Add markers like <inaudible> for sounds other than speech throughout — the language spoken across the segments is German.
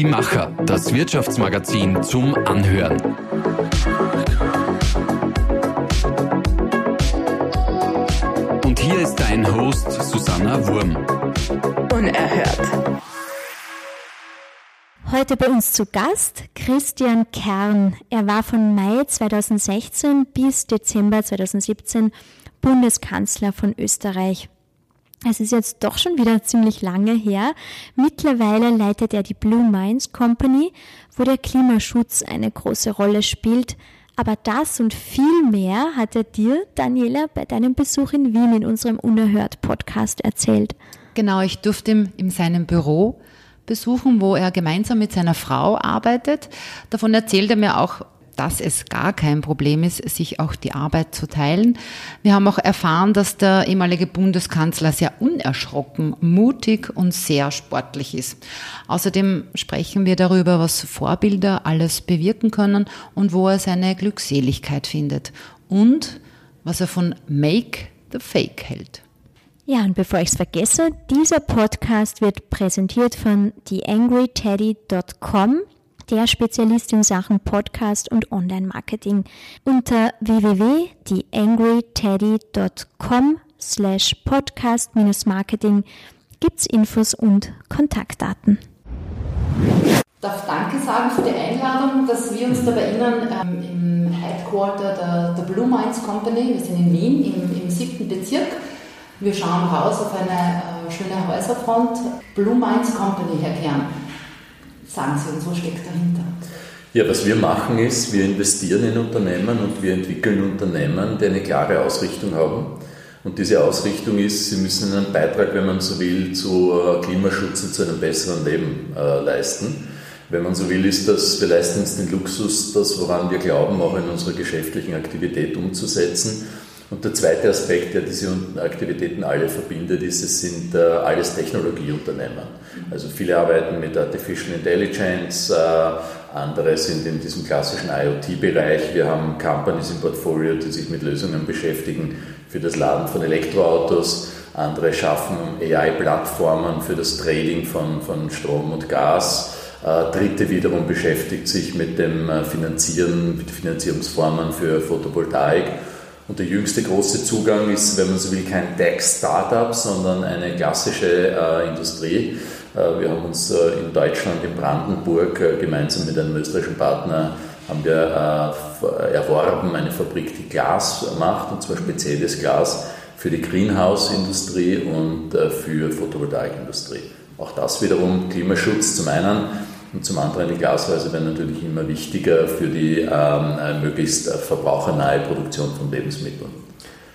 Die Macher, das Wirtschaftsmagazin zum Anhören. Und hier ist dein Host Susanna Wurm. Unerhört. Heute bei uns zu Gast Christian Kern. Er war von Mai 2016 bis Dezember 2017 Bundeskanzler von Österreich. Es ist jetzt doch schon wieder ziemlich lange her. Mittlerweile leitet er die Blue Minds Company, wo der Klimaschutz eine große Rolle spielt. Aber das und viel mehr hat er dir, Daniela, bei deinem Besuch in Wien in unserem Unerhört Podcast erzählt. Genau, ich durfte ihn in seinem Büro besuchen, wo er gemeinsam mit seiner Frau arbeitet. Davon erzählt er mir auch dass es gar kein Problem ist, sich auch die Arbeit zu teilen. Wir haben auch erfahren, dass der ehemalige Bundeskanzler sehr unerschrocken, mutig und sehr sportlich ist. Außerdem sprechen wir darüber, was Vorbilder alles bewirken können und wo er seine Glückseligkeit findet und was er von Make the Fake hält. Ja, und bevor ich es vergesse, dieser Podcast wird präsentiert von theangryteddy.com der Spezialist in Sachen Podcast und Online-Marketing. Unter www.theangryteddy.com slash podcast-marketing gibt's Infos und Kontaktdaten. Ich darf Danke sagen für die Einladung, dass wir uns da bei Ihnen ähm, im Headquarter der, der, Blue Minds Company, wir sind in Wien im, im siebten Bezirk, wir schauen raus auf eine äh, schöne Häuserfront. Blue Minds Company, Herr Kern sagen Sie uns, was steckt dahinter? Ja, was wir machen ist, wir investieren in Unternehmen und wir entwickeln Unternehmen, die eine klare Ausrichtung haben. Und diese Ausrichtung ist, sie müssen einen Beitrag, wenn man so will, zu äh, Klimaschutz und zu einem besseren Leben äh, leisten. Wenn man so will, ist das, wir leisten uns den Luxus, das, woran wir glauben, auch in unserer geschäftlichen Aktivität umzusetzen. Und der zweite Aspekt, der diese Aktivitäten alle verbindet, ist, es sind äh, alles Technologieunternehmen. Also viele arbeiten mit Artificial Intelligence, äh, andere sind in diesem klassischen IoT-Bereich. Wir haben Companies im Portfolio, die sich mit Lösungen beschäftigen für das Laden von Elektroautos. Andere schaffen AI-Plattformen für das Trading von, von Strom und Gas. Äh, Dritte wiederum beschäftigt sich mit dem Finanzieren, mit Finanzierungsformen für Photovoltaik. Und der jüngste große Zugang ist, wenn man so will, kein Tech-Startup, sondern eine klassische äh, Industrie. Äh, wir haben uns äh, in Deutschland, in Brandenburg, äh, gemeinsam mit einem österreichischen Partner haben wir äh, erworben eine Fabrik, die Glas macht, und zwar spezielles Glas für die Greenhouse-Industrie und äh, für Photovoltaikindustrie. Auch das wiederum Klimaschutz zum einen und zum anderen die Glashäuser werden natürlich immer wichtiger für die ähm, äh, möglichst äh, verbrauchernahe Produktion von Lebensmitteln.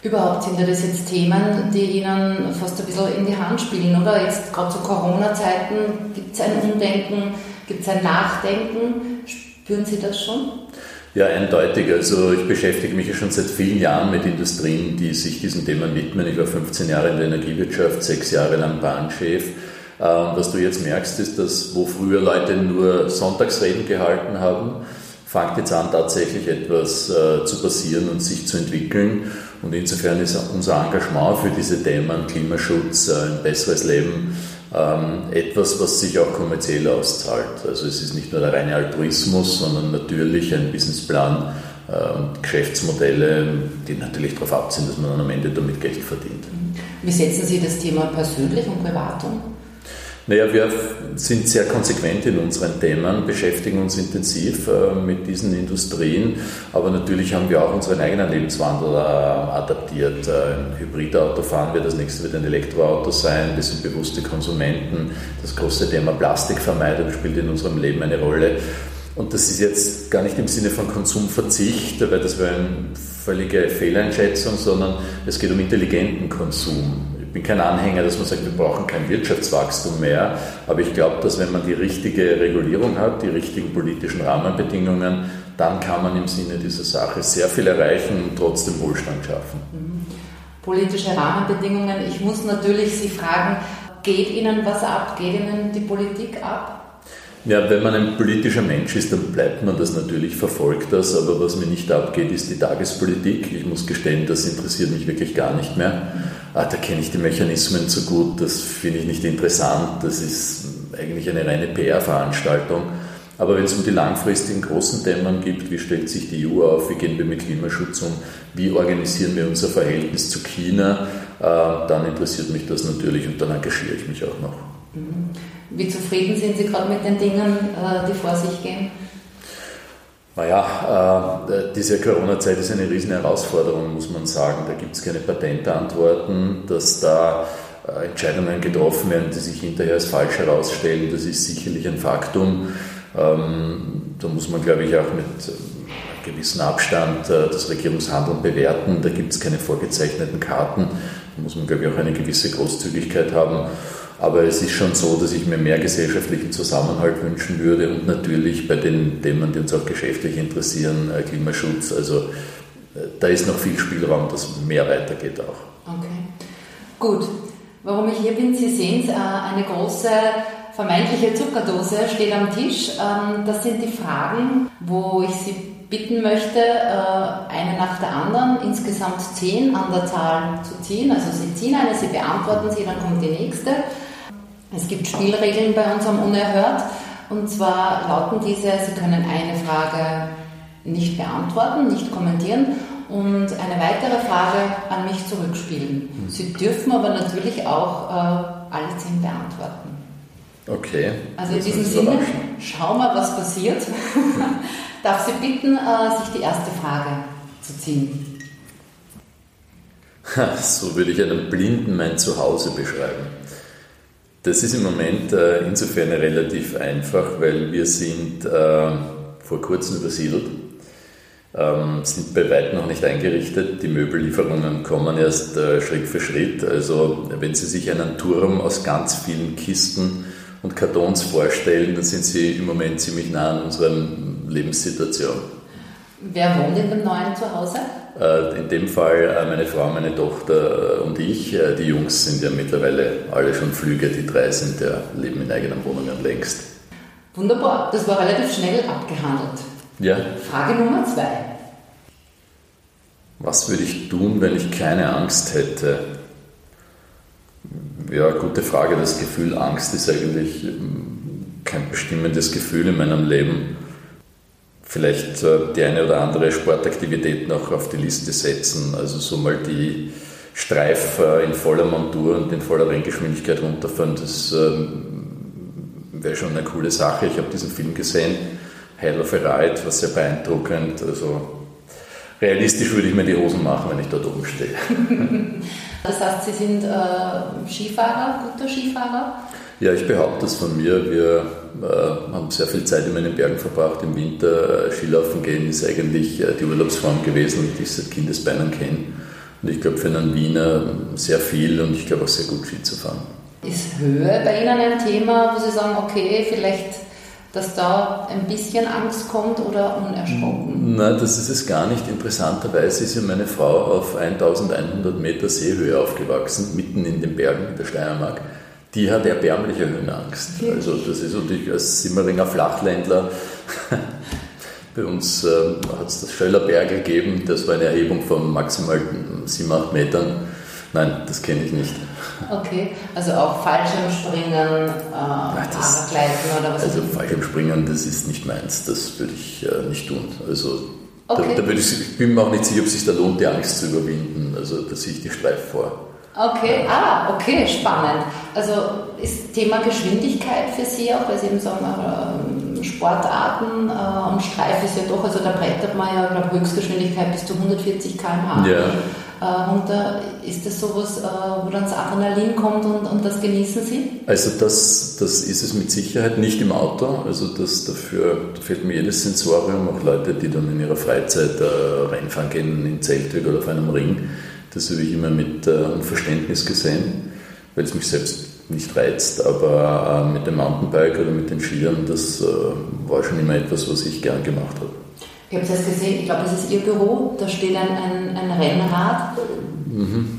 Überhaupt sind ja das jetzt Themen, die Ihnen fast ein bisschen in die Hand spielen, oder? Jetzt gerade zu Corona-Zeiten gibt es ein Umdenken, gibt es ein Nachdenken. Spüren Sie das schon? Ja, eindeutig. Also ich beschäftige mich ja schon seit vielen Jahren mit Industrien, die sich diesem Thema widmen. Ich war 15 Jahre in der Energiewirtschaft, sechs Jahre lang Bahnchef was du jetzt merkst, ist, dass wo früher Leute nur Sonntagsreden gehalten haben, fängt jetzt an, tatsächlich etwas äh, zu passieren und sich zu entwickeln. Und insofern ist unser Engagement für diese Themen Klimaschutz, äh, ein besseres Leben, ähm, etwas, was sich auch kommerziell auszahlt. Also es ist nicht nur der reine Altruismus, sondern natürlich ein Businessplan äh, und Geschäftsmodelle, die natürlich darauf abziehen, dass man am Ende damit Geld verdient. Wie setzen Sie das Thema persönlich und privat um? Naja, wir sind sehr konsequent in unseren Themen, beschäftigen uns intensiv äh, mit diesen Industrien, aber natürlich haben wir auch unseren eigenen Lebenswandel äh, adaptiert. Äh, ein Hybridauto fahren wir, das nächste wird ein Elektroauto sein, wir sind bewusste Konsumenten. Das große Thema Plastikvermeidung spielt in unserem Leben eine Rolle. Und das ist jetzt gar nicht im Sinne von Konsumverzicht, weil das wäre eine völlige Fehleinschätzung, sondern es geht um intelligenten Konsum bin kein Anhänger, dass man sagt, wir brauchen kein Wirtschaftswachstum mehr, aber ich glaube, dass wenn man die richtige Regulierung hat, die richtigen politischen Rahmenbedingungen, dann kann man im Sinne dieser Sache sehr viel erreichen und trotzdem Wohlstand schaffen. Mhm. Politische Rahmenbedingungen. Ich muss natürlich Sie fragen, geht Ihnen was ab? Geht Ihnen die Politik ab? Ja, wenn man ein politischer Mensch ist, dann bleibt man das natürlich, verfolgt das, aber was mir nicht abgeht, ist die Tagespolitik. Ich muss gestehen, das interessiert mich wirklich gar nicht mehr. Ah, da kenne ich die Mechanismen zu gut, das finde ich nicht interessant, das ist eigentlich eine reine PR-Veranstaltung. Aber wenn es um die langfristigen großen Themen geht, wie stellt sich die EU auf, wie gehen wir mit Klimaschutz um, wie organisieren wir unser Verhältnis zu China, äh, dann interessiert mich das natürlich und dann engagiere ich mich auch noch. Wie zufrieden sind Sie gerade mit den Dingen, äh, die vor sich gehen? Naja, äh, diese Corona-Zeit ist eine riesen Herausforderung, muss man sagen. Da gibt es keine Patentantworten, dass da äh, Entscheidungen getroffen werden, die sich hinterher als falsch herausstellen. Das ist sicherlich ein Faktum. Ähm, da muss man, glaube ich, auch mit einem gewissen Abstand äh, das Regierungshandeln bewerten. Da gibt es keine vorgezeichneten Karten. Da muss man, glaube ich, auch eine gewisse Großzügigkeit haben. Aber es ist schon so, dass ich mir mehr gesellschaftlichen Zusammenhalt wünschen würde und natürlich bei den Themen, die uns auch geschäftlich interessieren, äh, Klimaschutz. Also äh, da ist noch viel Spielraum, dass mehr weitergeht auch. Okay. Gut. Warum ich hier bin, Sie sehen es, äh, eine große vermeintliche Zuckerdose steht am Tisch. Ähm, das sind die Fragen, wo ich Sie bitten möchte, eine nach der anderen, insgesamt zehn an der Zahl zu ziehen. Also Sie ziehen eine, Sie beantworten sie, dann kommt die nächste. Es gibt Spielregeln bei uns am Unerhört. Und zwar lauten diese, Sie können eine Frage nicht beantworten, nicht kommentieren und eine weitere Frage an mich zurückspielen. Mhm. Sie dürfen aber natürlich auch äh, alle zehn beantworten. Okay. Also in diesem Sinne, schau mal, was passiert. <laughs> Darf Sie bitten, äh, sich die erste Frage zu ziehen. So würde ich einem Blinden mein Zuhause beschreiben. Das ist im Moment äh, insofern relativ einfach, weil wir sind äh, vor kurzem übersiedelt, ähm, sind bei weitem noch nicht eingerichtet. Die Möbellieferungen kommen erst äh, Schritt für Schritt. Also wenn Sie sich einen Turm aus ganz vielen Kisten und Kartons vorstellen, dann sind Sie im Moment ziemlich nah an unserer Lebenssituation. Wer wohnt in dem neuen Zuhause? Äh, in dem Fall äh, meine Frau, meine Tochter und ich. Äh, die Jungs sind ja mittlerweile alle schon Flüge, die drei sind ja, leben in eigenen Wohnungen längst. Wunderbar, das war relativ schnell abgehandelt. Ja. Frage Nummer zwei. Was würde ich tun, wenn ich keine Angst hätte? Ja, gute Frage. Das Gefühl Angst ist eigentlich ähm, kein bestimmendes Gefühl in meinem Leben vielleicht die eine oder andere Sportaktivität noch auf die Liste setzen. Also so mal die Streif in voller Montur und in voller Renngeschwindigkeit runterfahren, das ähm, wäre schon eine coole Sache. Ich habe diesen Film gesehen, Hell of a Ride, war sehr beeindruckend. Also realistisch würde ich mir die Hosen machen, wenn ich dort oben stehe. <laughs> Das heißt, Sie sind äh, Skifahrer, guter Skifahrer? Ja, ich behaupte das von mir. Wir äh, haben sehr viel Zeit in meinen Bergen verbracht. Im Winter äh, Skilaufen gehen ist eigentlich äh, die Urlaubsform gewesen, die ich seit Kindesbeinen kenne. Und ich glaube für einen Wiener sehr viel und ich glaube auch sehr gut Ski zu fahren. Ist Höhe bei Ihnen ein Thema, wo Sie sagen, okay, vielleicht dass da ein bisschen Angst kommt oder unerschrocken? Nein, das ist es gar nicht. Interessanterweise ist ja meine Frau auf 1100 Meter Seehöhe aufgewachsen, mitten in den Bergen in der Steiermark die hat erbärmliche Höhenangst. Also das ist natürlich als Simmeringer Flachländler. <laughs> Bei uns äh, hat es das Schöllerberg gegeben, das war eine Erhebung von maximal 7, 8 Metern. Nein, das kenne ich nicht. Okay, also auch Fallschirmspringen, äh, Paragleiten oder was? Also Fallschirmspringen, das ist nicht meins, das würde ich äh, nicht tun. Also okay. da, da würde ich, ich bin mir auch nicht sicher, ob es sich da lohnt, die Angst zu überwinden. Also da sehe ich die Streif vor. Okay, ah, okay, spannend. Also ist Thema Geschwindigkeit für Sie auch, weil Sie eben sagen, äh, Sportarten äh, und Streif ist ja doch, also da brettert man ja, glaube Höchstgeschwindigkeit bis zu 140 km/h ja. Äh, runter. Ist das sowas, wo dann das Adrenalin kommt und, und das genießen Sie? Also das, das ist es mit Sicherheit nicht im Auto. Also das dafür da fehlt mir jedes Sensorium, auch Leute, die dann in ihrer Freizeit äh, Rennfahren gehen in Zeltweg oder auf einem Ring das habe ich immer mit äh, Unverständnis gesehen, weil es mich selbst nicht reizt, aber äh, mit dem Mountainbike oder mit den Skiern, das äh, war schon immer etwas, was ich gern gemacht habe. Ich habe es erst gesehen, ich glaube, das ist Ihr Büro, da steht ein, ein, ein Rennrad. Mhm.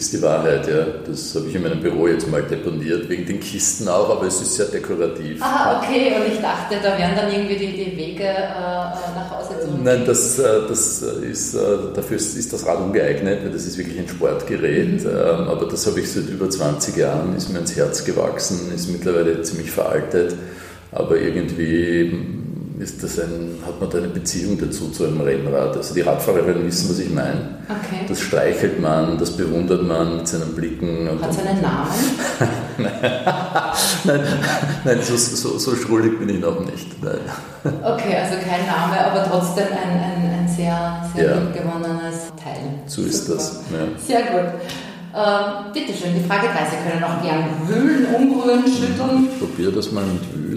Ist die Wahrheit, ja. Das habe ich in meinem Büro jetzt mal deponiert, wegen den Kisten auch, aber es ist sehr dekorativ. Ah, okay, und ich dachte, da wären dann irgendwie die, die Wege äh, nach Hause zu Nein, das, äh, das ist, äh, dafür ist das Rad ungeeignet, weil das ist wirklich ein Sportgerät. Mhm. Ähm, aber das habe ich seit über 20 Jahren, ist mir ins Herz gewachsen, ist mittlerweile ziemlich veraltet. Aber irgendwie ist das ein, hat man da eine Beziehung dazu zu einem Rennrad. Also die Radfahrer werden wissen, was ich meine. Okay. Das streichelt man, das bewundert man mit seinen Blicken. Hat es einen Namen? <laughs> nein, nein so, so, so schrullig bin ich noch nicht. Nein. Okay, also kein Name, aber trotzdem ein, ein, ein sehr, sehr ja. gewonnenes Teil. So ist Super. das. Ja. Sehr gut. Ähm, Bitte schön, die Frage 3. Sie können auch gern wühlen, umrühren, schütteln. Ich probiere das mal mit Wühlen.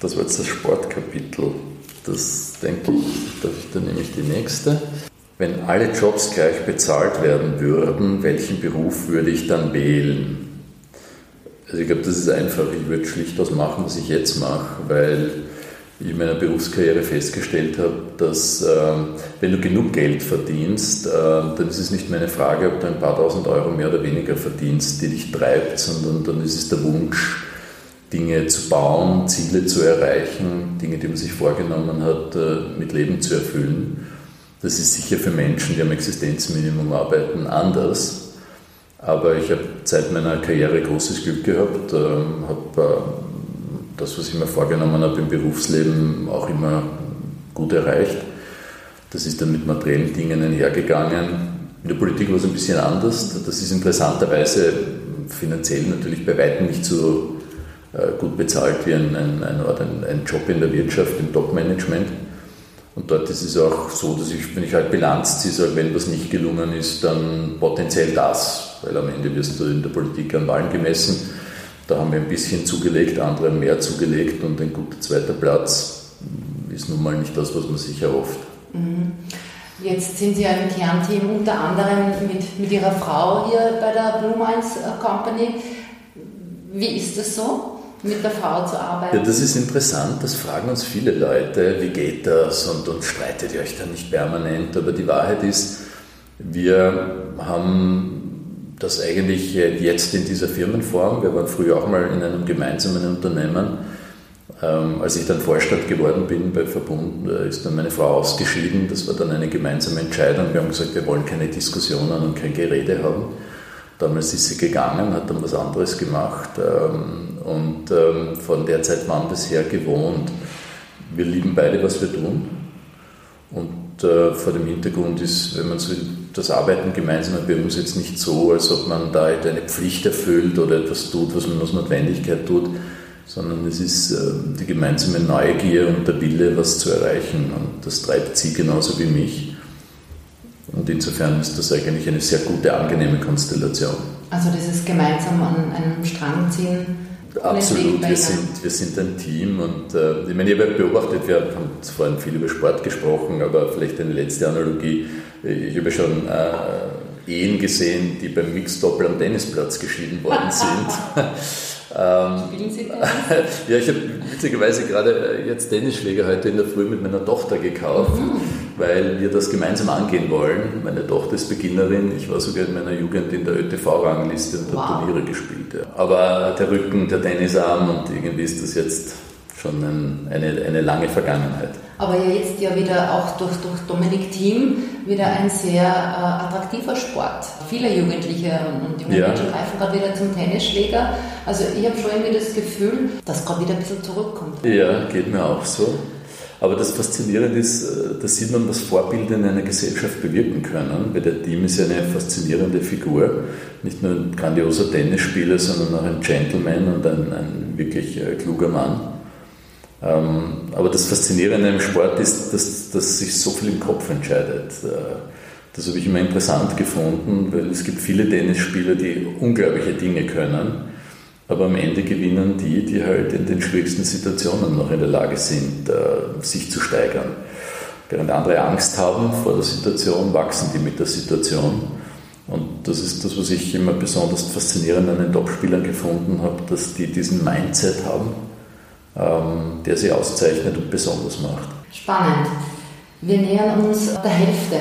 Das war jetzt das Sportkapitel. Das denke ich, darf ich dann nämlich die nächste. Wenn alle Jobs gleich bezahlt werden würden, welchen Beruf würde ich dann wählen? Also ich glaube, das ist einfach. Ich würde schlicht was machen, was ich jetzt mache, weil ich in meiner Berufskarriere festgestellt habe, dass äh, wenn du genug Geld verdienst, äh, dann ist es nicht mehr eine Frage, ob du ein paar tausend Euro mehr oder weniger verdienst, die dich treibt, sondern dann ist es der Wunsch, Dinge zu bauen, Ziele zu erreichen, Dinge, die man sich vorgenommen hat, äh, mit Leben zu erfüllen. Das ist sicher für Menschen, die am Existenzminimum arbeiten, anders. Aber ich habe seit meiner Karriere großes Glück gehabt, ähm, habe äh, das, was ich mir vorgenommen habe im Berufsleben, auch immer gut erreicht. Das ist dann mit materiellen Dingen einhergegangen. In der Politik war es ein bisschen anders. Das ist interessanterweise finanziell natürlich bei weitem nicht so gut bezahlt wie ein, ein, ein, ein Job in der Wirtschaft, im Top-Management. Und dort ist es auch so, dass ich, wenn ich halt Bilanz ziehe, sage, wenn was nicht gelungen ist, dann potenziell das, weil am Ende wirst du in der Politik an Wahlen gemessen. Da haben wir ein bisschen zugelegt, andere mehr zugelegt und ein guter zweiter Platz ist nun mal nicht das, was man sich erhofft. Mhm. Jetzt sind Sie ja im Kernteam unter anderem mit, mit Ihrer Frau hier bei der Blue Minds Company. Wie ist das so? Mit der Frau zu arbeiten? Ja, das ist interessant, das fragen uns viele Leute, wie geht das und, und streitet ihr euch da nicht permanent, aber die Wahrheit ist, wir haben das eigentlich jetzt in dieser Firmenform, wir waren früher auch mal in einem gemeinsamen Unternehmen, ähm, als ich dann Vorstand geworden bin bei Verbund, äh, ist dann meine Frau ausgeschieden, das war dann eine gemeinsame Entscheidung, wir haben gesagt, wir wollen keine Diskussionen und kein Gerede haben. Damals ist sie gegangen, hat dann was anderes gemacht ähm, und ähm, von der Zeit waren wir es her gewohnt. Wir lieben beide, was wir tun. Und äh, vor dem Hintergrund ist, wenn man so das Arbeiten gemeinsam bei uns jetzt nicht so, als ob man da eine Pflicht erfüllt oder etwas tut, was man aus Notwendigkeit tut, sondern es ist äh, die gemeinsame Neugier und der Wille, was zu erreichen. Und das treibt sie genauso wie mich. Und insofern ist das eigentlich eine sehr gute, angenehme Konstellation. Also dieses gemeinsam an einem Strang ziehen. Absolut, wir sind, wir sind ein Team und äh, ich meine, ich habe beobachtet, wir haben vorhin viel über Sport gesprochen, aber vielleicht eine letzte Analogie. Ich habe schon äh, Ehen gesehen, die beim Mixdoppel am Tennisplatz geschieden worden <laughs> sind. Ähm, Spielen Sie <laughs> Tennis? ja, ich habe witzigerweise gerade äh, jetzt Tennisschläger heute in der Früh mit meiner Tochter gekauft, mhm. Weil wir das gemeinsam angehen wollen. Meine Tochter ist Beginnerin, ich war sogar in meiner Jugend in der ÖTV-Rangliste und wow. habe Turniere gespielt. Ja. Aber der Rücken, der Tennisarm und irgendwie ist das jetzt schon ein, eine, eine lange Vergangenheit. Aber ja jetzt ja wieder auch durch, durch Dominik Thiem wieder ein sehr äh, attraktiver Sport. Viele Jugendliche und junge ja. Menschen greifen gerade wieder zum Tennisschläger. Also ich habe schon irgendwie das Gefühl, dass gerade wieder ein bisschen zurückkommt. Ja, geht mir auch so. Aber das Faszinierende ist, äh, da sieht man, was Vorbilder in einer Gesellschaft bewirken können. Weil der Team ist ja eine faszinierende Figur. Nicht nur ein grandioser Tennisspieler, sondern auch ein Gentleman und ein, ein wirklich äh, kluger Mann. Ähm, aber das Faszinierende im Sport ist, dass, dass sich so viel im Kopf entscheidet. Äh, das habe ich immer interessant gefunden, weil es gibt viele Tennisspieler, die unglaubliche Dinge können, aber am Ende gewinnen die, die halt in den schwierigsten Situationen noch in der Lage sind, äh, sich zu steigern. Während andere Angst haben vor der Situation, wachsen die mit der Situation. Und das ist das, was ich immer besonders faszinierend an den Topspielern gefunden habe, dass die diesen Mindset haben ähm, der sie auszeichnet und besonders macht. Spannend. Wir nähern uns der Hälfte.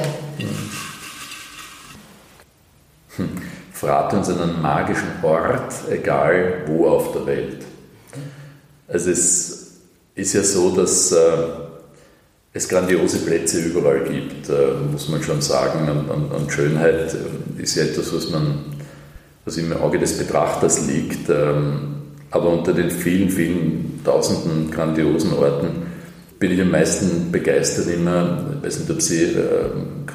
Verrate uns einen magischen Ort, egal wo auf der Welt. Also es ist ja so, dass äh, es grandiose Plätze überall gibt, äh, muss man schon sagen. Und, und, Schönheit äh, ist ja etwas, was man, was im Auge des Betrachters liegt. Ähm, aber unter den vielen, vielen tausenden grandiosen Orten bin ich am meisten begeistert immer, ich weiß nicht, ob Sie äh,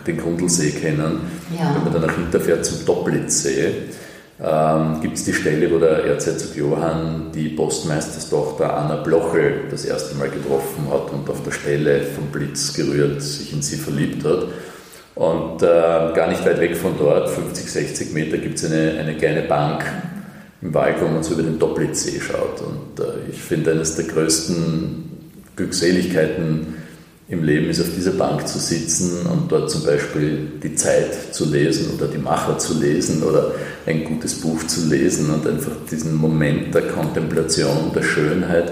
den Grundlsee kennen, ja. wenn man danach hinterfährt zum Doppelitsee, ähm, gibt es die Stelle, wo der Erzherzog Johann die Postmeisterstochter Anna Blochel das erste Mal getroffen hat und auf der Stelle vom Blitz gerührt sich in sie verliebt hat. Und äh, gar nicht weit weg von dort, 50, 60 Meter, gibt es eine, eine kleine Bank im Wald, wo man so über den Doppelitsee schaut. Und äh, ich finde, eines der größten Glückseligkeiten im Leben ist, auf dieser Bank zu sitzen und dort zum Beispiel die Zeit zu lesen oder die Macher zu lesen oder ein gutes Buch zu lesen und einfach diesen Moment der Kontemplation, der Schönheit,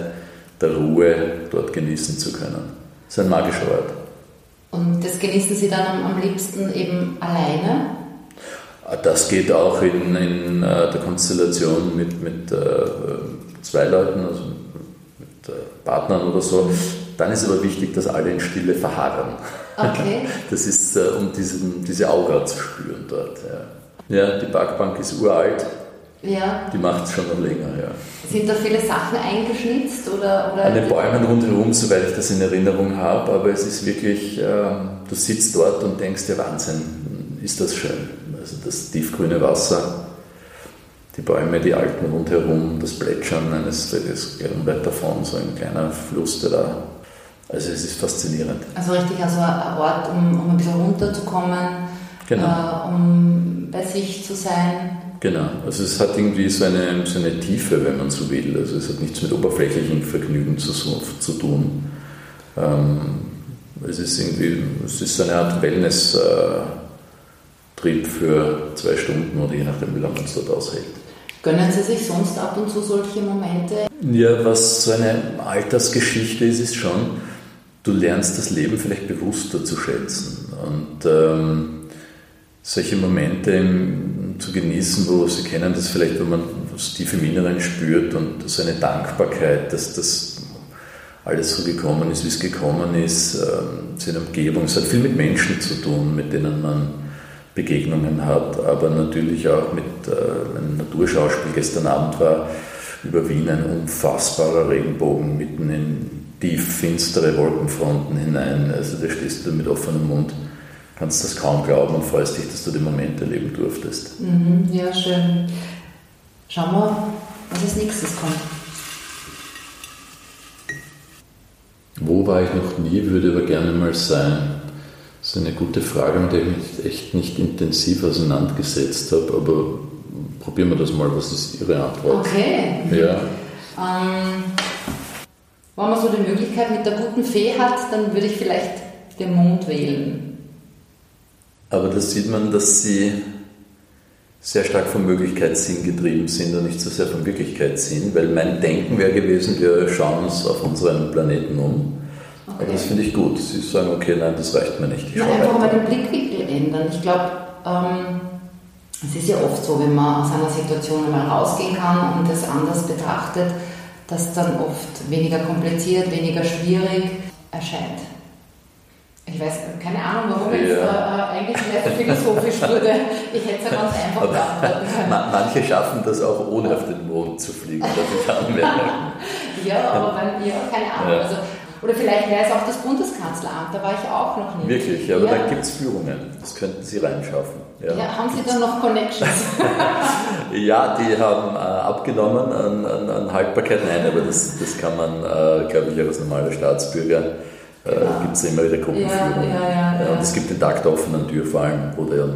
der Ruhe dort genießen zu können. Das ist ein magischer Ort. Und das genießen Sie dann am, liebsten eben alleine? Das geht auch in, in äh, der Konstellation mit, mit äh, zwei Leuten, also äh, Partnern oder so. Dann ist aber wichtig, dass alle in Stille verharren. Okay. <laughs> Das ist, äh, um diesen, diese Aura zu spüren dort. Ja, ja die Parkbank ist uralt. Ja. Die macht es schon noch länger, ja. Sind da viele Sachen eingeschnitzt? Oder, oder? An den Bäumen rundherum, soweit ich das in Erinnerung habe, aber es ist wirklich, äh, du sitzt dort und denkst dir, Wahnsinn, ist das schön. Also das tiefgrüne Wasser, die Bäume, die alten rundherum, das Plätschern eines Tages weit davon, so ein kleiner Fluss, der da also es ist faszinierend. Also richtig, also ein Ort, um, um ein bisschen runterzukommen, genau. äh, um bei sich zu sein. Genau, also es hat irgendwie so eine, so eine Tiefe, wenn man so will. Also es hat nichts mit oberflächlichem Vergnügen zu, zu tun. Ähm, es ist irgendwie, es ist so eine Art Wellness-Trip für zwei Stunden oder je nachdem, wie lange man es dort aushält. Gönnen Sie sich sonst ab und zu solche Momente? Ja, was so eine Altersgeschichte ist, ist schon, du lernst das Leben vielleicht bewusster zu schätzen und ähm, solche Momente im, zu genießen, wo sie kennen das vielleicht, wenn man was tief im Inneren spürt und so eine Dankbarkeit, dass das alles so gekommen ist, wie es gekommen ist, ähm, seine Umgebung. Es hat viel mit Menschen zu tun, mit denen man Begegnungen hat, aber natürlich auch mit äh, einem Naturschauspiel. Gestern Abend war über Wien ein unfassbarer Regenbogen mitten in tief finstere Wolkenfronten hinein. Also da stehst du mit offenem Mund, kannst das kaum glauben und freust dich, dass du den Moment erleben durftest. Mhm, ja, schön. Schauen wir, was als nächstes kommt. Wo war ich noch nie, würde aber gerne mal sein. Das ist eine gute Frage, mit der ich mich echt nicht intensiv auseinandergesetzt habe, aber probieren wir das mal. Was ist Ihre Antwort? Okay. Ja. Ähm, wenn man so die Möglichkeit mit der guten Fee hat, dann würde ich vielleicht den Mond wählen. Aber da sieht man, dass Sie sehr stark vom Möglichkeitssinn getrieben sind und nicht so sehr vom Wirklichkeitssinn, weil mein Denken wäre gewesen, wir schauen uns auf unseren Planeten um. Okay. Aber das finde ich gut. Sie sagen, okay, nein, das reicht mir nicht. Ich ja, einfach mal den Blickwinkel ändern. Ich glaube, ähm, es ist ja oft so, wenn man aus einer Situation einmal rausgehen kann und das anders betrachtet, das dann oft weniger kompliziert, weniger schwierig erscheint. Ich weiß, keine Ahnung, warum ja. jetzt äh, äh, eigentlich sehr philosophisch wurde. Ich hätte es ja ganz einfach beantworten können. Manche schaffen das auch ohne auf den Mond zu fliegen, darf ich anmerken. ja, aber wenn, ja, keine Ahnung. Ja. Also, oder vielleicht wäre es auch das Bundeskanzleramt, da war ich auch noch nicht. Wirklich, ja, aber ja. da gibt es Führungen, das könnten Sie reinschaffen. Ja, ja haben Sie dann noch Connections? <laughs> ja, die haben äh, abgenommen an, an, an, Haltbarkeit. Nein, aber das, das kann man, äh, glaube ich, als normaler Staatsbürger. Äh, genau. Gibt es immer wieder Gruppenführung. Ja, ja, und es gibt den Tag der offenen Tür vor allem, wo der,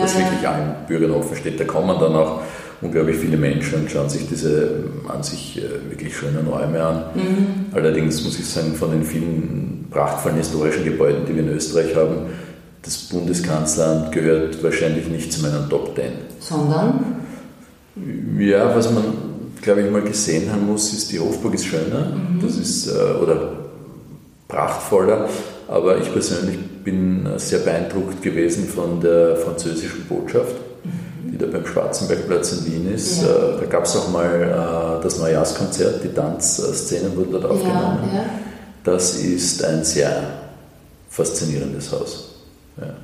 das wirklich allen Bürgern offen steht. Da kommen dann auch unglaublich viele Menschen und schauen sich diese an sich äh, wirklich schönen Räume an. Mhm. Allerdings muss ich sagen, von den vielen prachtvollen historischen Gebäuden, die wir in Österreich haben, das Bundeskanzleramt gehört wahrscheinlich nicht zu meinen Top Ten. Sondern? Ja, was man, glaube ich, mal gesehen haben muss, ist, die Hofburg ist schöner, mhm. das ist, äh, oder prachtvoller, aber ich persönlich bin sehr beeindruckt gewesen von der französischen Botschaft, mhm. die der beim Schwarzenbergplatz in Wien ist. Ja. Äh, da gab es auch mal äh, das Neujahrskonzert, die Tanzszenen wurden dort aufgenommen. Ja, das ist ein sehr faszinierendes Haus.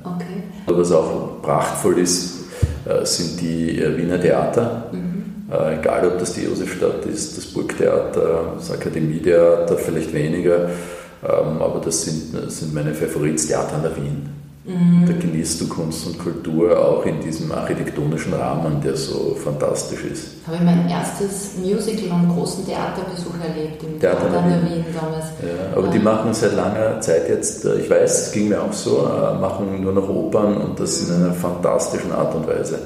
Okay. Was auch prachtvoll ist, äh, sind die Wiener Theater. Mhm. Egal, ob das die Josefstadt ist, das Burgtheater, das Akademietheater, vielleicht weniger, ähm, aber das sind, das sind meine Favoritstheater an der Wien. Mhm. Da genießt du Kunst und Kultur auch in diesem architektonischen Rahmen, der so fantastisch ist. Habe ich mein erstes Musical und großen Theaterbesuch erlebt im Theater, Wien damals. Ja, aber ja. die machen seit langer Zeit jetzt, äh, ich weiß, es ging mir auch so, äh, machen nur noch Opern und das in einer fantastischen Art und Weise.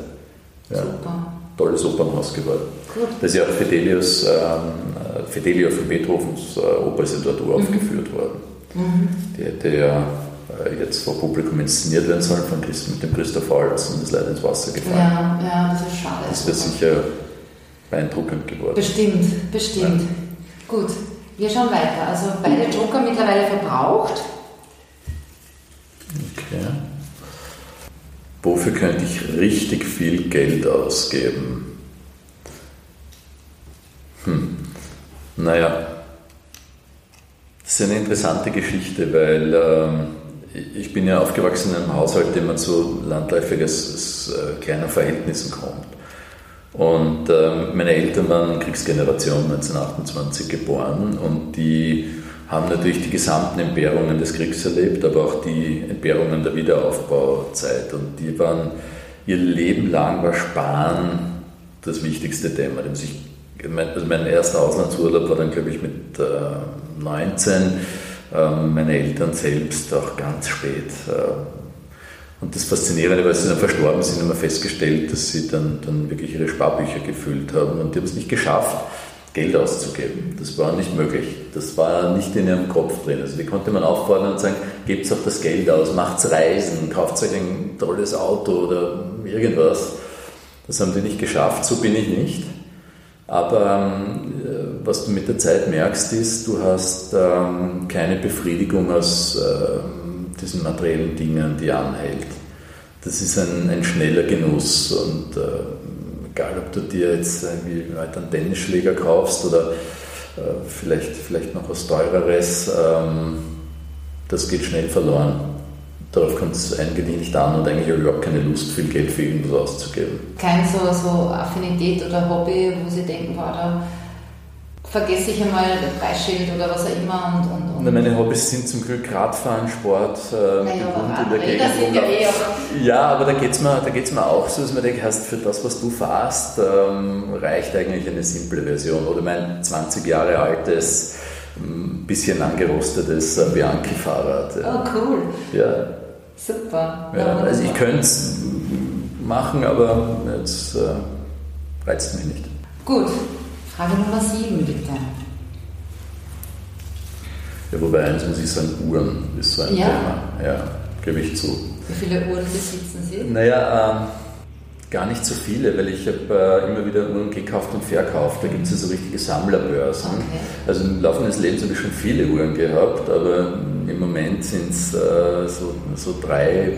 Ja. Super. Tolles Opernhaus geworden. Gut. Das ist ja auch Fidelius, ähm, Fidelio von Beethovens äh, Oper ist ja dort mhm. aufgeführt worden. Mhm. Die hätte ja äh, jetzt vor Publikum inszeniert werden sollen von Christ, mit dem Christoph Waltz und ist leider ins Wasser gefallen. Ja, ja, das ist schade. Das wäre sicher beeindruckend geworden. Bestimmt, bestimmt. Ja. Gut, wir schauen weiter. Also beide Joker mittlerweile verbraucht. Okay. Wofür könnte ich richtig viel Geld ausgeben? Hm. Naja, das ist eine interessante Geschichte, weil ähm, ich bin ja aufgewachsen in einem Haushalt, dem man zu landläufiges äh, kleinen Verhältnissen kommt. Und äh, meine Eltern waren Kriegsgeneration 1928 geboren und die haben natürlich die gesamten Entbehrungen des Kriegs erlebt, aber auch die Entbehrungen der Wiederaufbauzeit. Und die waren, ihr Leben lang war Sparen das wichtigste Thema. Also mein erster Auslandsurlaub war dann, glaube ich, mit äh, 19 ähm, meine Eltern selbst auch ganz spät. Äh, und das Faszinierende, weil sie dann verstorben sind, haben wir festgestellt, dass sie dann, dann wirklich ihre Sparbücher gefüllt haben und die haben es nicht geschafft, Geld auszugeben. Das war nicht möglich. Das war nicht in ihrem Kopf drin. Also die konnte man auffordern und sagen, gebt auch das Geld aus, macht Reisen, kauft euch ein tolles Auto oder irgendwas. Das haben die nicht geschafft, so bin ich nicht. Aber ähm, was du mit der Zeit merkst, ist, du hast ähm, keine Befriedigung aus äh, diesen materiellen Dingen, die anhält. Das ist ein, ein schneller Genuss und äh, egal, ob du dir jetzt irgendwie halt einen Tennisschläger kaufst oder äh, vielleicht, vielleicht noch was teureres, ähm, das geht schnell verloren. Darauf kommt es eigentlich nicht an und eigentlich habe ich überhaupt keine Lust, viel Geld für irgendwas auszugeben. Kein so, so Affinität oder Hobby, wo Sie denken, wow, da vergesse ich einmal das Preisschild oder was auch immer. Und, und, und meine Hobbys sind zum Glück Radfahren, Sport, äh, naja, in der Gegend. Sind ja, eh, aber ja, aber da geht es mir, mir auch so, dass man denkt, hast, für das, was du fährst, ähm, reicht eigentlich eine simple Version. Oder mein 20 Jahre altes, ein bisschen angerostetes äh, Bianchi-Fahrrad. Ja. Oh, cool. Ja. Super. Ja, also ich könnte es machen, aber jetzt äh, reizt mich nicht. Gut, Frage Nummer 7 bitte. Ja, wobei eins muss ich sagen, Uhren ist so ein ja? Thema. Ja, gebe ich zu. Wie viele Uhren besitzen Sie? Naja, ähm, gar nicht so viele, weil ich habe äh, immer wieder Uhren gekauft und verkauft. Da gibt es ja so richtige Sammlerbörsen. Okay. Also im Laufe des Lebens habe ich schon viele Uhren gehabt, aber im Moment sind es äh, so, so drei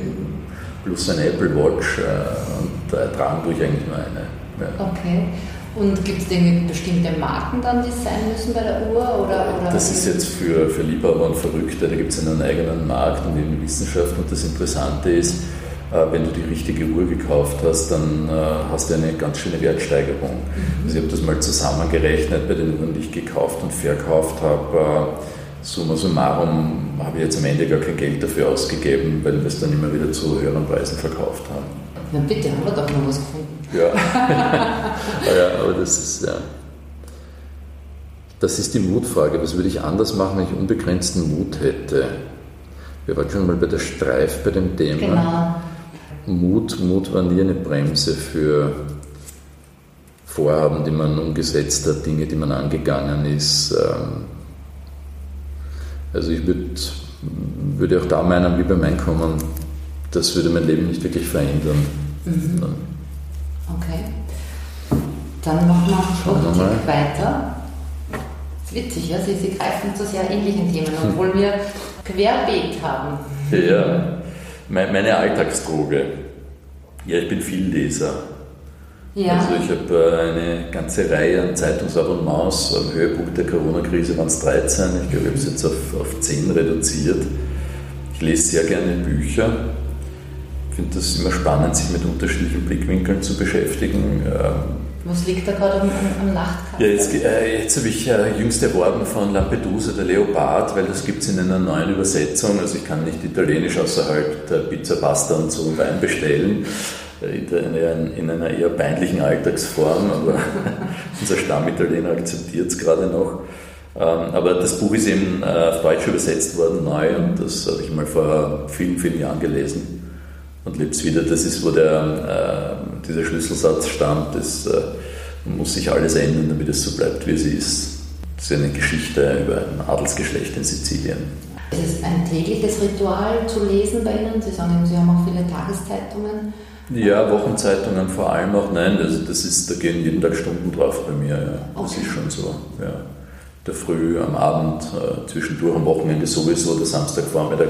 plus ein Apple Watch äh, und äh, tragen tue ich eigentlich nur eine. Ja. Okay. Und gibt es denn bestimmte Marken dann, die sein müssen bei der Uhr? Oder, oder das ist jetzt für, für Liebhaber und Verrückte, da gibt es einen eigenen Markt und in der Wissenschaft. Und das Interessante ist, äh, wenn du die richtige Uhr gekauft hast, dann äh, hast du eine ganz schöne Wertsteigerung. Mhm. Also ich habe das mal zusammengerechnet bei den Uhren, die ich gekauft und verkauft habe äh, summa summarum habe ich jetzt am Ende gar kein Geld dafür ausgegeben, weil wir es dann immer wieder zu höheren Preisen verkauft haben. Na bitte, haben wir doch noch was gefunden. Ja, <laughs> ja aber das ist ja. Das ist die Mutfrage. Was würde ich anders machen, wenn ich unbegrenzten Mut hätte? Wir waren schon mal bei der Streif bei dem Thema. Genau. Mut, Mut war nie eine Bremse für Vorhaben, die man umgesetzt hat, Dinge, die man angegangen ist. Ähm, also ich würd, würde auch da meinen, wie beim Einkommen, das würde mein Leben nicht wirklich verändern. Mhm. Okay. Dann machen wir Politik weiter. Das ist witzig, ja? Sie, Sie greifen zu sehr ähnlichen Themen, obwohl wir querbeet haben. Ja, meine Alltagsdroge. Ja, ich bin Vielleser. Ja. Also ich habe äh, eine ganze Reihe an Zeitungsabonnements. Am Höhepunkt der Corona-Krise waren es 13. Ich glaube, ich habe es jetzt auf, auf 10 reduziert. Ich lese sehr gerne Bücher. Ich finde das immer spannend, sich mit unterschiedlichen Blickwinkeln zu beschäftigen. Ähm, Was liegt da gerade am, am Nachtkasten? Ja, jetzt, äh, jetzt habe ich äh, jüngst erworben von Lampedusa, der Leopard, weil das gibt es in einer neuen Übersetzung. Also ich kann nicht Italienisch außerhalb der Pizza, Pasta und so Wein bestellen in einer eher peinlichen Alltagsform, aber <laughs> unser Stammitaliener akzeptiert es gerade noch. Ähm, aber das Buch ist eben äh, auf Deutsch übersetzt worden, neu, und das habe ich mal vor vielen, vielen Jahren gelesen und lebe es wieder. Das ist, wo der, äh, dieser Schlüsselsatz stammt, es äh, muss sich alles ändern, damit es so bleibt, wie es ist. Das ist eine Geschichte über ein Adelsgeschlecht in Sizilien. Ist es ein tägliches Ritual zu lesen bei Ihnen? Sie sagen, Sie haben auch viele Tageszeitungen. Ja, Wochenzeitungen vor allem auch, nein, also das ist, da gehen jeden Tag Stunden drauf bei mir, ja. Das okay. ist schon so, ja. Der Früh, am Abend, äh, zwischendurch am Wochenende sowieso, der Samstagvormittag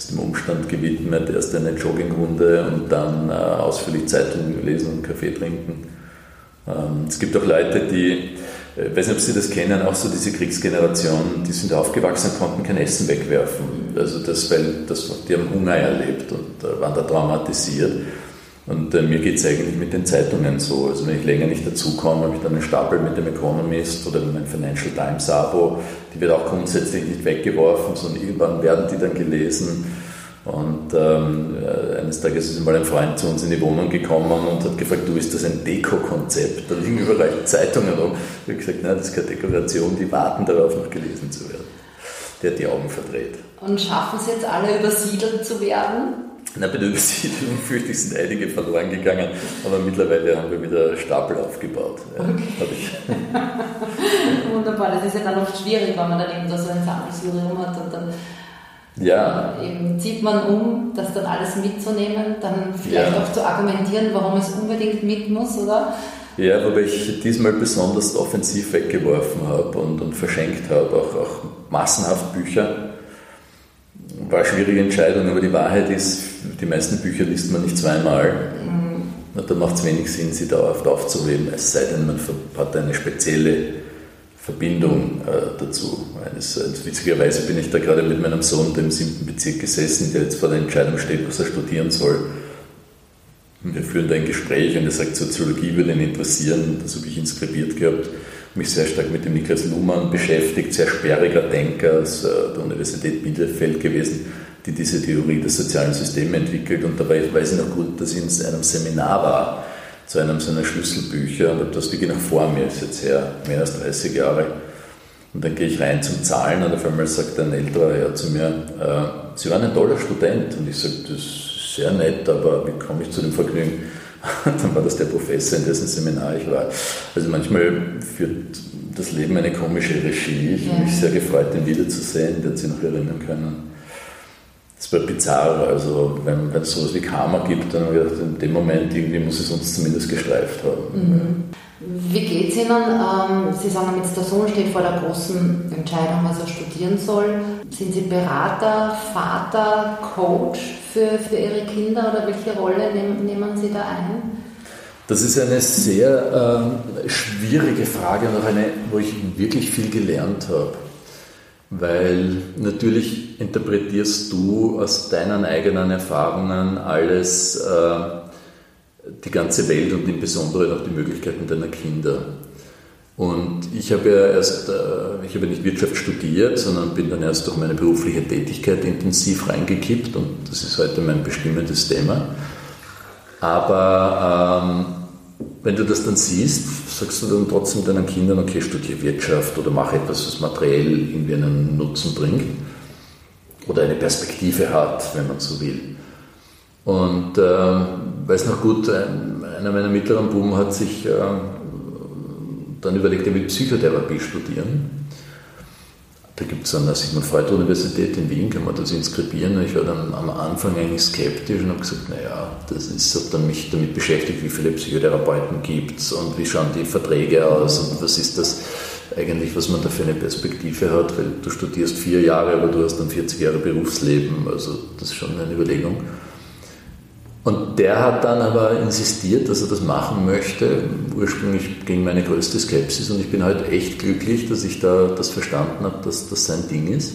ist dem Umstand gewidmet, erst eine Joggingrunde und dann äh, ausführlich Zeitung lesen und Kaffee trinken. Ähm, es gibt auch Leute, die, ich äh, weiß nicht, ob Sie das kennen, auch so diese Kriegsgeneration, die sind aufgewachsen, konnten kein Essen wegwerfen. Also das, weil das, die haben Hunger erlebt und äh, waren da traumatisiert. Und äh, mir geht es eigentlich mit den Zeitungen so. Also wenn ich länger nicht dazukomme, habe ich dann einen Stapel mit dem Economist oder mein Financial Times Abo. Die wird auch grundsätzlich nicht weggeworfen, sondern irgendwann werden die dann gelesen. Und ähm, äh, eines Tages ist mal ein Freund zu uns in die Wohnung gekommen und hat gefragt, du, ist das ein Deko-Konzept? Da liegen überall Zeitungen rum. Ich habe gesagt, nein, das ist keine Dekoration, die warten darauf, noch gelesen zu werden. Der hat die Augen verdreht. Und schaffen es jetzt alle übersiedelt zu werden? Na, bei der Übersiedlung <laughs> fürchte ich, sind einige verloren gegangen, aber mittlerweile haben wir wieder Stapel aufgebaut. Okay. <laughs> Wunderbar, das ist ja dann oft schwierig, wenn man dann eben da so ein Sammelsurium hat und dann ja. eben zieht man um, das dann alles mitzunehmen, dann vielleicht ja. auch zu argumentieren, warum es unbedingt mit muss, oder? Ja, wobei ich diesmal besonders offensiv weggeworfen habe und, und verschenkt habe, auch, auch massenhaft Bücher war eine schwierige Entscheidung, aber die Wahrheit ist, die meisten Bücher liest man nicht zweimal. Mhm. Da macht es wenig Sinn, sie dauerhaft aufzuheben, es sei denn, man hat eine spezielle Verbindung äh, dazu. Also witzigerweise bin ich da gerade mit meinem Sohn, dem siebten Bezirk, gesessen, der jetzt vor der Entscheidung steht, was er studieren soll. wir führen da ein Gespräch und er sagt, Soziologie würde ihn interessieren, das habe ich inskribiert gehabt mich sehr stark mit dem Niklas Luhmann beschäftigt, sehr sperriger Denker aus äh, der Universität Bielefeld gewesen, die diese Theorie des sozialen Systems entwickelt. Und dabei weiß ich noch gut, dass ich in einem Seminar war zu einem seiner Schlüsselbücher und das liege noch vor mir, ist jetzt her, mehr als 30 Jahre. Und dann gehe ich rein zum Zahlen und auf einmal sagt ein älterer Herr zu mir, äh, Sie waren ein toller Student. Und ich sage, das ist sehr nett, aber wie komme ich zu dem Vergnügen? <laughs> dann war das der Professor, in dessen Seminar ich war. Also manchmal führt das Leben eine komische Regie. Ich habe mich sehr gefreut, ihn wiederzusehen, den Sie noch erinnern können. Das war bizarr. Also, wenn, wenn es sowas wie Karma gibt, dann gedacht, in dem Moment irgendwie muss es uns zumindest gestreift haben. Mhm. Wie geht es Ihnen? Ähm, Sie sagen, jetzt der Sohn steht vor der großen Entscheidung, was er studieren soll. Sind Sie Berater, Vater, Coach für, für Ihre Kinder oder welche Rolle nehmen, nehmen Sie da ein? Das ist eine sehr äh, schwierige Frage und auch eine, wo ich wirklich viel gelernt habe. Weil natürlich interpretierst du aus deinen eigenen Erfahrungen alles, äh, die ganze Welt und im Besonderen auch die Möglichkeiten deiner Kinder. Und ich habe ja erst, äh, ich habe nicht Wirtschaft studiert, sondern bin dann erst durch meine berufliche Tätigkeit intensiv reingekippt und das ist heute mein bestimmendes Thema. Aber ähm, wenn du das dann siehst, sagst du dann trotzdem deinen Kindern, okay, studiere Wirtschaft oder mach etwas, was materiell irgendwie einen Nutzen bringt oder eine Perspektive hat, wenn man so will. Und äh, weiß noch gut, einer meiner mittleren Buben hat sich äh, dann überlegt, er will Psychotherapie studieren. Da gibt es an der Sigmund Freud Universität in Wien, kann man das inskribieren. Ich war dann am Anfang eigentlich skeptisch und habe gesagt, naja, das ist, habe dann mich damit beschäftigt, wie viele Psychotherapeuten gibt es und wie schauen die Verträge aus und was ist das eigentlich, was man da für eine Perspektive hat, weil du studierst vier Jahre, aber du hast dann 40 Jahre Berufsleben, also das ist schon eine Überlegung. Und der hat dann aber insistiert, dass er das machen möchte, ursprünglich gegen meine größte Skepsis. Und ich bin halt echt glücklich, dass ich da das verstanden habe, dass das sein Ding ist.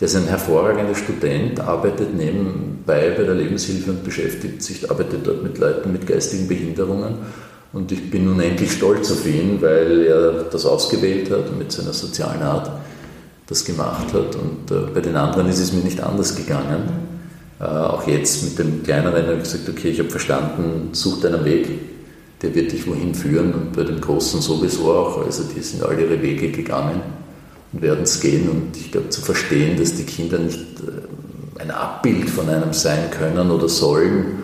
Der ist ein hervorragender Student, arbeitet nebenbei bei der Lebenshilfe und beschäftigt sich, arbeitet dort mit Leuten mit geistigen Behinderungen. Und ich bin unendlich stolz auf ihn, weil er das ausgewählt hat und mit seiner sozialen Art das gemacht hat. Und äh, bei den anderen ist es mir nicht anders gegangen. Äh, auch jetzt mit dem Kleineren habe ich gesagt, okay, ich habe verstanden, such deinen Weg, der wird dich wohin führen. Und bei den Großen sowieso auch. Also die sind alle ihre Wege gegangen und werden es gehen. Und ich glaube, zu verstehen, dass die Kinder nicht äh, ein Abbild von einem sein können oder sollen,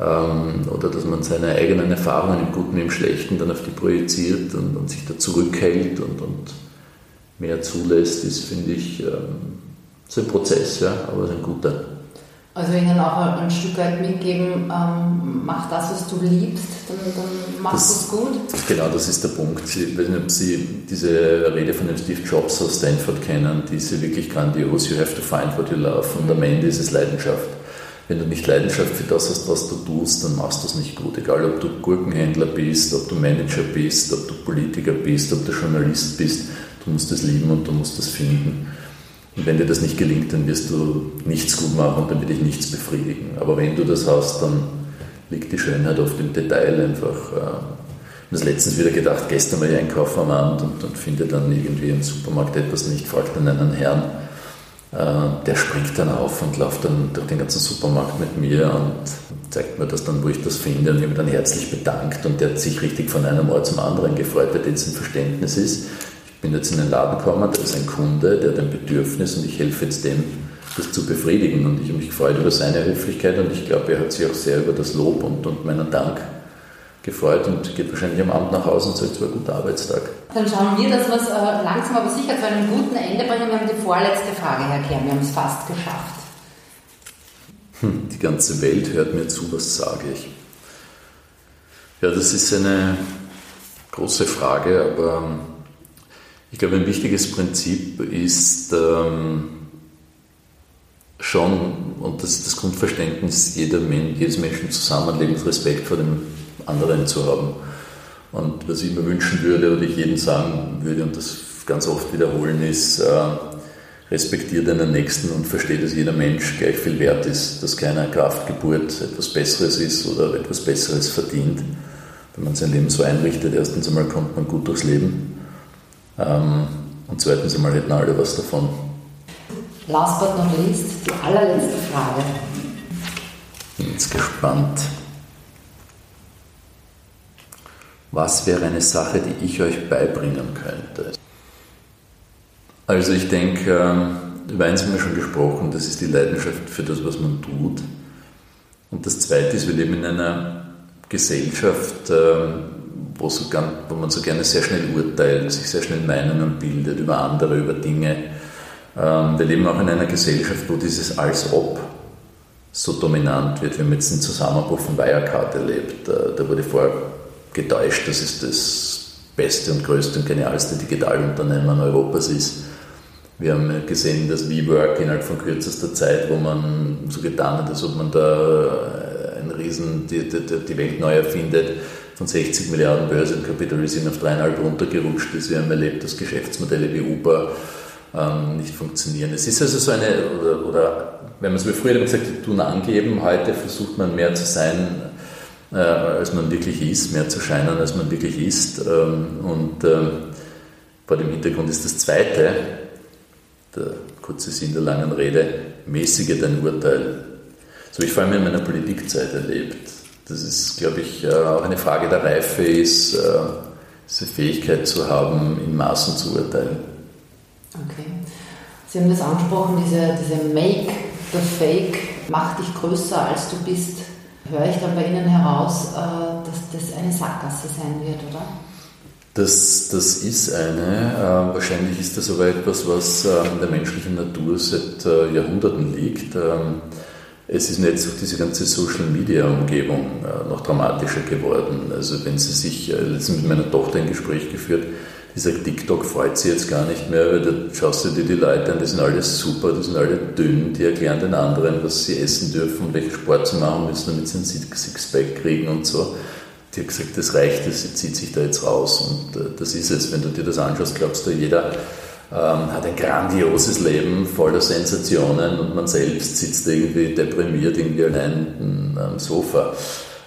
ähm, oder dass man seine eigenen Erfahrungen im Guten, im Schlechten dann auf die projiziert und, und sich da zurückhält und, und mehr zulässt, ist, finde ich, ähm, so ein Prozess, ja, aber ein guter. Also Ihnen auch ein Stück weit mitgeben, ähm, mach das, was du liebst, dann, dann machst du es gut. Genau, das ist der Punkt. Ich weiß nicht, ob Sie diese Rede von dem Steve Jobs aus Stanford kennen, die ist ja wirklich grandios. You have to find what you love. Und am Ende ist es Leidenschaft. Wenn du nicht Leidenschaft für das hast, was du tust, dann machst du es nicht gut. Egal, ob du Gurkenhändler bist, ob du Manager bist, ob du Politiker bist, ob du Journalist bist, du musst es lieben und du musst es finden. Und wenn dir das nicht gelingt, dann wirst du nichts gut machen und dann wird dich nichts befriedigen. Aber wenn du das hast, dann liegt die Schönheit oft im Detail einfach. Ich habe das letztens wieder gedacht, gestern war ich einkaufen am Abend und, und finde dann irgendwie im Supermarkt etwas nicht, fragt dann einen Herrn, äh, der springt dann auf und läuft dann durch den ganzen Supermarkt mit mir und zeigt mir das dann, wo ich das finde und ich habe mich dann herzlich bedankt und der hat sich richtig von einem Ort zum anderen gefreut, weil das ein Verständnis ist bin jetzt in den Laden gekommen, da ist ein Kunde, der hat ein Bedürfnis und ich helfe jetzt dem, das zu befriedigen. Und ich habe mich gefreut über seine Höflichkeit und ich glaube, er hat sich auch sehr über das Lob und, und meinen Dank gefreut und geht wahrscheinlich am Abend nach Hause und sagt, es war ein guter Arbeitstag. Dann schauen wir, dass wir es äh, langsam aber sicher zu einem guten Ende bringen. Wir haben die vorletzte Frage, Herr Kern, wir haben es fast geschafft. Hm, die ganze Welt hört mir zu, was sage ich? Ja, das ist eine große Frage, aber ich glaube, ein wichtiges Prinzip ist ähm, schon, und das ist das Grundverständnis jeder jedes Menschen Zusammenlebens, Respekt vor dem anderen zu haben. Und was ich mir wünschen würde oder ich jedem sagen würde und das ganz oft wiederholen ist, äh, respektiere deinen Nächsten und verstehe, dass jeder Mensch gleich viel wert ist, dass keiner Kraftgeburt etwas Besseres ist oder etwas Besseres verdient. Wenn man sein Leben so einrichtet, erstens einmal kommt man gut durchs Leben und zweitens einmal hätten alle was davon. Last but not least, die allerletzte Frage. Bin jetzt gespannt. Was wäre eine Sache, die ich euch beibringen könnte? Also ich denke, ähm, über eins haben wir schon gesprochen, das ist die Leidenschaft für das, was man tut. Und das Zweite ist, wir leben in einer Gesellschaft, ähm, wo, so gern, wo man so gerne sehr schnell urteilt, sich sehr schnell Meinungen bildet über andere, über Dinge. Ähm, wir leben auch in einer Gesellschaft, wo dieses Als ob so dominant wird. Wir haben jetzt den Zusammenbruch von Wirecard erlebt. Äh, da wurde vorher getäuscht, dass es das beste und größte und genialste Digitalunternehmen Europas ist. Wir haben gesehen, dass WeWork innerhalb von kürzester Zeit, wo man so getan hat, als ob man da äh, ein Riesen die, die, die Welt neu erfindet, von 60 Milliarden Börsenkapitalisieren auf dreieinhalb runtergerutscht ist. Wir haben erlebt, dass Geschäftsmodelle wie Uber ähm, nicht funktionieren. Es ist also so eine, oder, oder wenn man es wie früher gesagt hat, tun angeben, heute versucht man mehr zu sein, äh, als man wirklich ist, mehr zu scheinen, als man wirklich ist. Ähm, und ähm, vor dem Hintergrund ist das Zweite, der kurze Sinn der langen Rede, mäßige dein Urteil. So habe ich vor allem in meiner Politikzeit erlebt das ist, glaube ich, äh, auch eine Frage der Reife ist, äh, diese Fähigkeit zu haben, in Maßen zu urteilen. Okay. Sie haben das angesprochen, diese, diese Make the Fake, mach dich größer als du bist. Höre ich dann bei Ihnen heraus, äh, dass das eine Sackgasse sein wird, oder? Das, das ist eine. wahrscheinlich ist das aber etwas, was in der menschlichen Natur seit Jahrhunderten liegt. Es ist jetzt durch diese ganze Social-Media-Umgebung äh, noch dramatischer geworden. Also wenn Sie sich, äh, letztens mit meiner Tochter ein Gespräch geführt, Ich sage, TikTok freut sich jetzt gar nicht mehr, weil da schaust du dir die Leute an, die sind alle super, die sind alle dünn, die erklären den anderen, was sie essen dürfen und welchen Sport sie machen müssen, damit sie ein Sixpack kriegen und so. Die hat gesagt, das reicht, sie zieht sich da jetzt raus und äh, das ist es. Wenn du dir das anschaust, glaubst du, jeder ähm, hat ein grandioses Leben voller Sensationen und man selbst sitzt irgendwie deprimiert irgendwie allein am Sofa.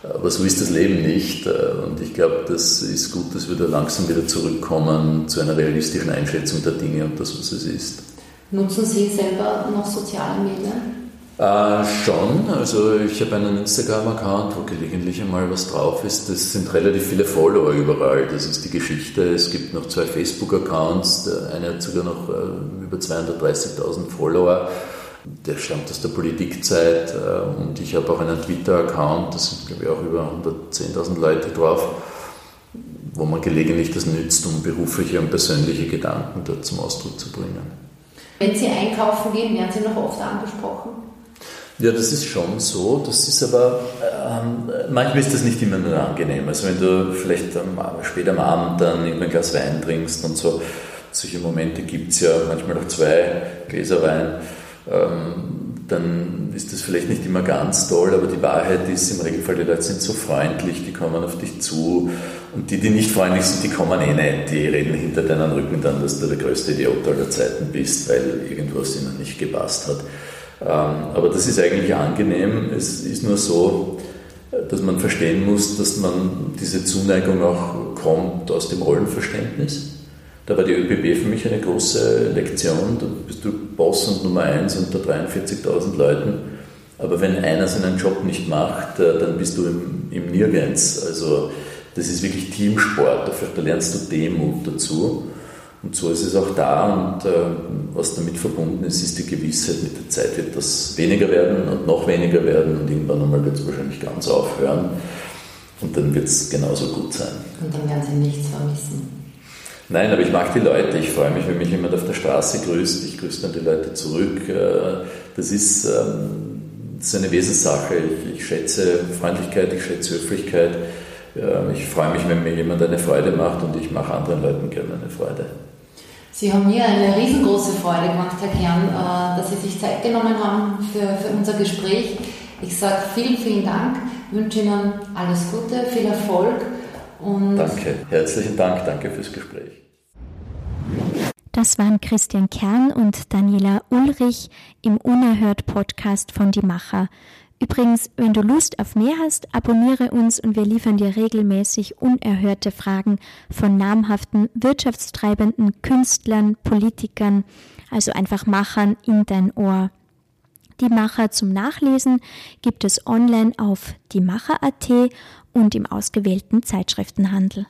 Aber so ist das Leben nicht. Äh, und ich glaube, das ist gut, dass wir da langsam wieder zurückkommen zu einer realistischen Einschätzung der Dinge und das, was es ist. Nutzen Sie selber noch soziale Medien? Äh, schon, also ich habe einen Instagram-Account, wo gelegentlich einmal was drauf ist. Das sind relativ viele Follower überall, das ist die Geschichte. Es gibt noch zwei Facebook-Accounts, der eine hat sogar noch äh, über 230.000 Follower. Der stammt aus der Politikzeit äh, und ich habe auch einen Twitter-Account, da sind glaube ich auch über 110.000 Leute drauf, wo man gelegentlich das nützt, um berufliche und persönliche Gedanken dort zum Ausdruck zu bringen. Wenn Sie einkaufen gehen, werden Sie noch oft angesprochen? Ja, das ist schon so. Das ist aber, ähm, manchmal ist das nicht immer nur angenehm. Also wenn du vielleicht am, spät am Abend dann irgendein Glas Wein trinkst und so, solche Momente gibt es ja, manchmal auch zwei Gläser Wein ähm, dann ist das vielleicht nicht immer ganz toll, aber die Wahrheit ist im Regelfall, die Leute sind so freundlich, die kommen auf dich zu und die, die nicht freundlich sind, die kommen eh nicht, die reden hinter deinem Rücken dann, dass du der größte Idiot aller Zeiten bist, weil irgendwas ihnen nicht gepasst hat. Ähm, aber das ist eigentlich angenehm, es ist nur so, dass man verstehen muss, dass man diese Zuneigung auch kommt aus dem Rollenverständnis. Da war die ÖBB für mich eine große Lektion. Da bist du Boss und Nummer eins unter 43.000 Leuten. Aber wenn einer seinen Job nicht macht, äh, dann bist du im, im Nirgends. Also das ist wirklich Teamsport. Da lernst du Demut dazu. Und so ist es auch da. Und äh, was damit verbunden ist, ist die Gewissheit, mit der Zeit wird das weniger werden und noch weniger werden. Und irgendwann einmal wird es wahrscheinlich ganz aufhören. Und dann wird es genauso gut sein. Und dann werden sie nichts vermissen. Nein, aber ich mag die Leute. Ich freue mich, wenn mich jemand auf der Straße grüßt. Ich grüße dann die Leute zurück. Äh, das ist, ähm, das ist eine Wesenssache. Ich, ich, schätze Freundlichkeit, ich schätze Höflichkeit. Ich freue mich, wenn mir jemand eine Freude macht und ich mache anderen Leuten gerne eine Freude. Sie haben mir eine riesengroße Freude gemacht, Herr Kern, äh, dass Sie sich Zeit genommen haben für, für unser Gespräch. Ich sage vielen, vielen Dank, wünsche Ihnen alles Gute, viel Erfolg. Und danke, herzlichen Dank, danke fürs Gespräch. Das waren Christian Kern und Daniela Ulrich im Unerhört Podcast von Die Macher. Übrigens, wenn du Lust auf mehr hast, abonniere uns und wir liefern dir regelmäßig unerhörte Fragen von namhaften wirtschaftstreibenden Künstlern, Politikern, also einfach Machern in dein Ohr. Die Macher zum Nachlesen gibt es online auf diemacher.at und im ausgewählten Zeitschriftenhandel.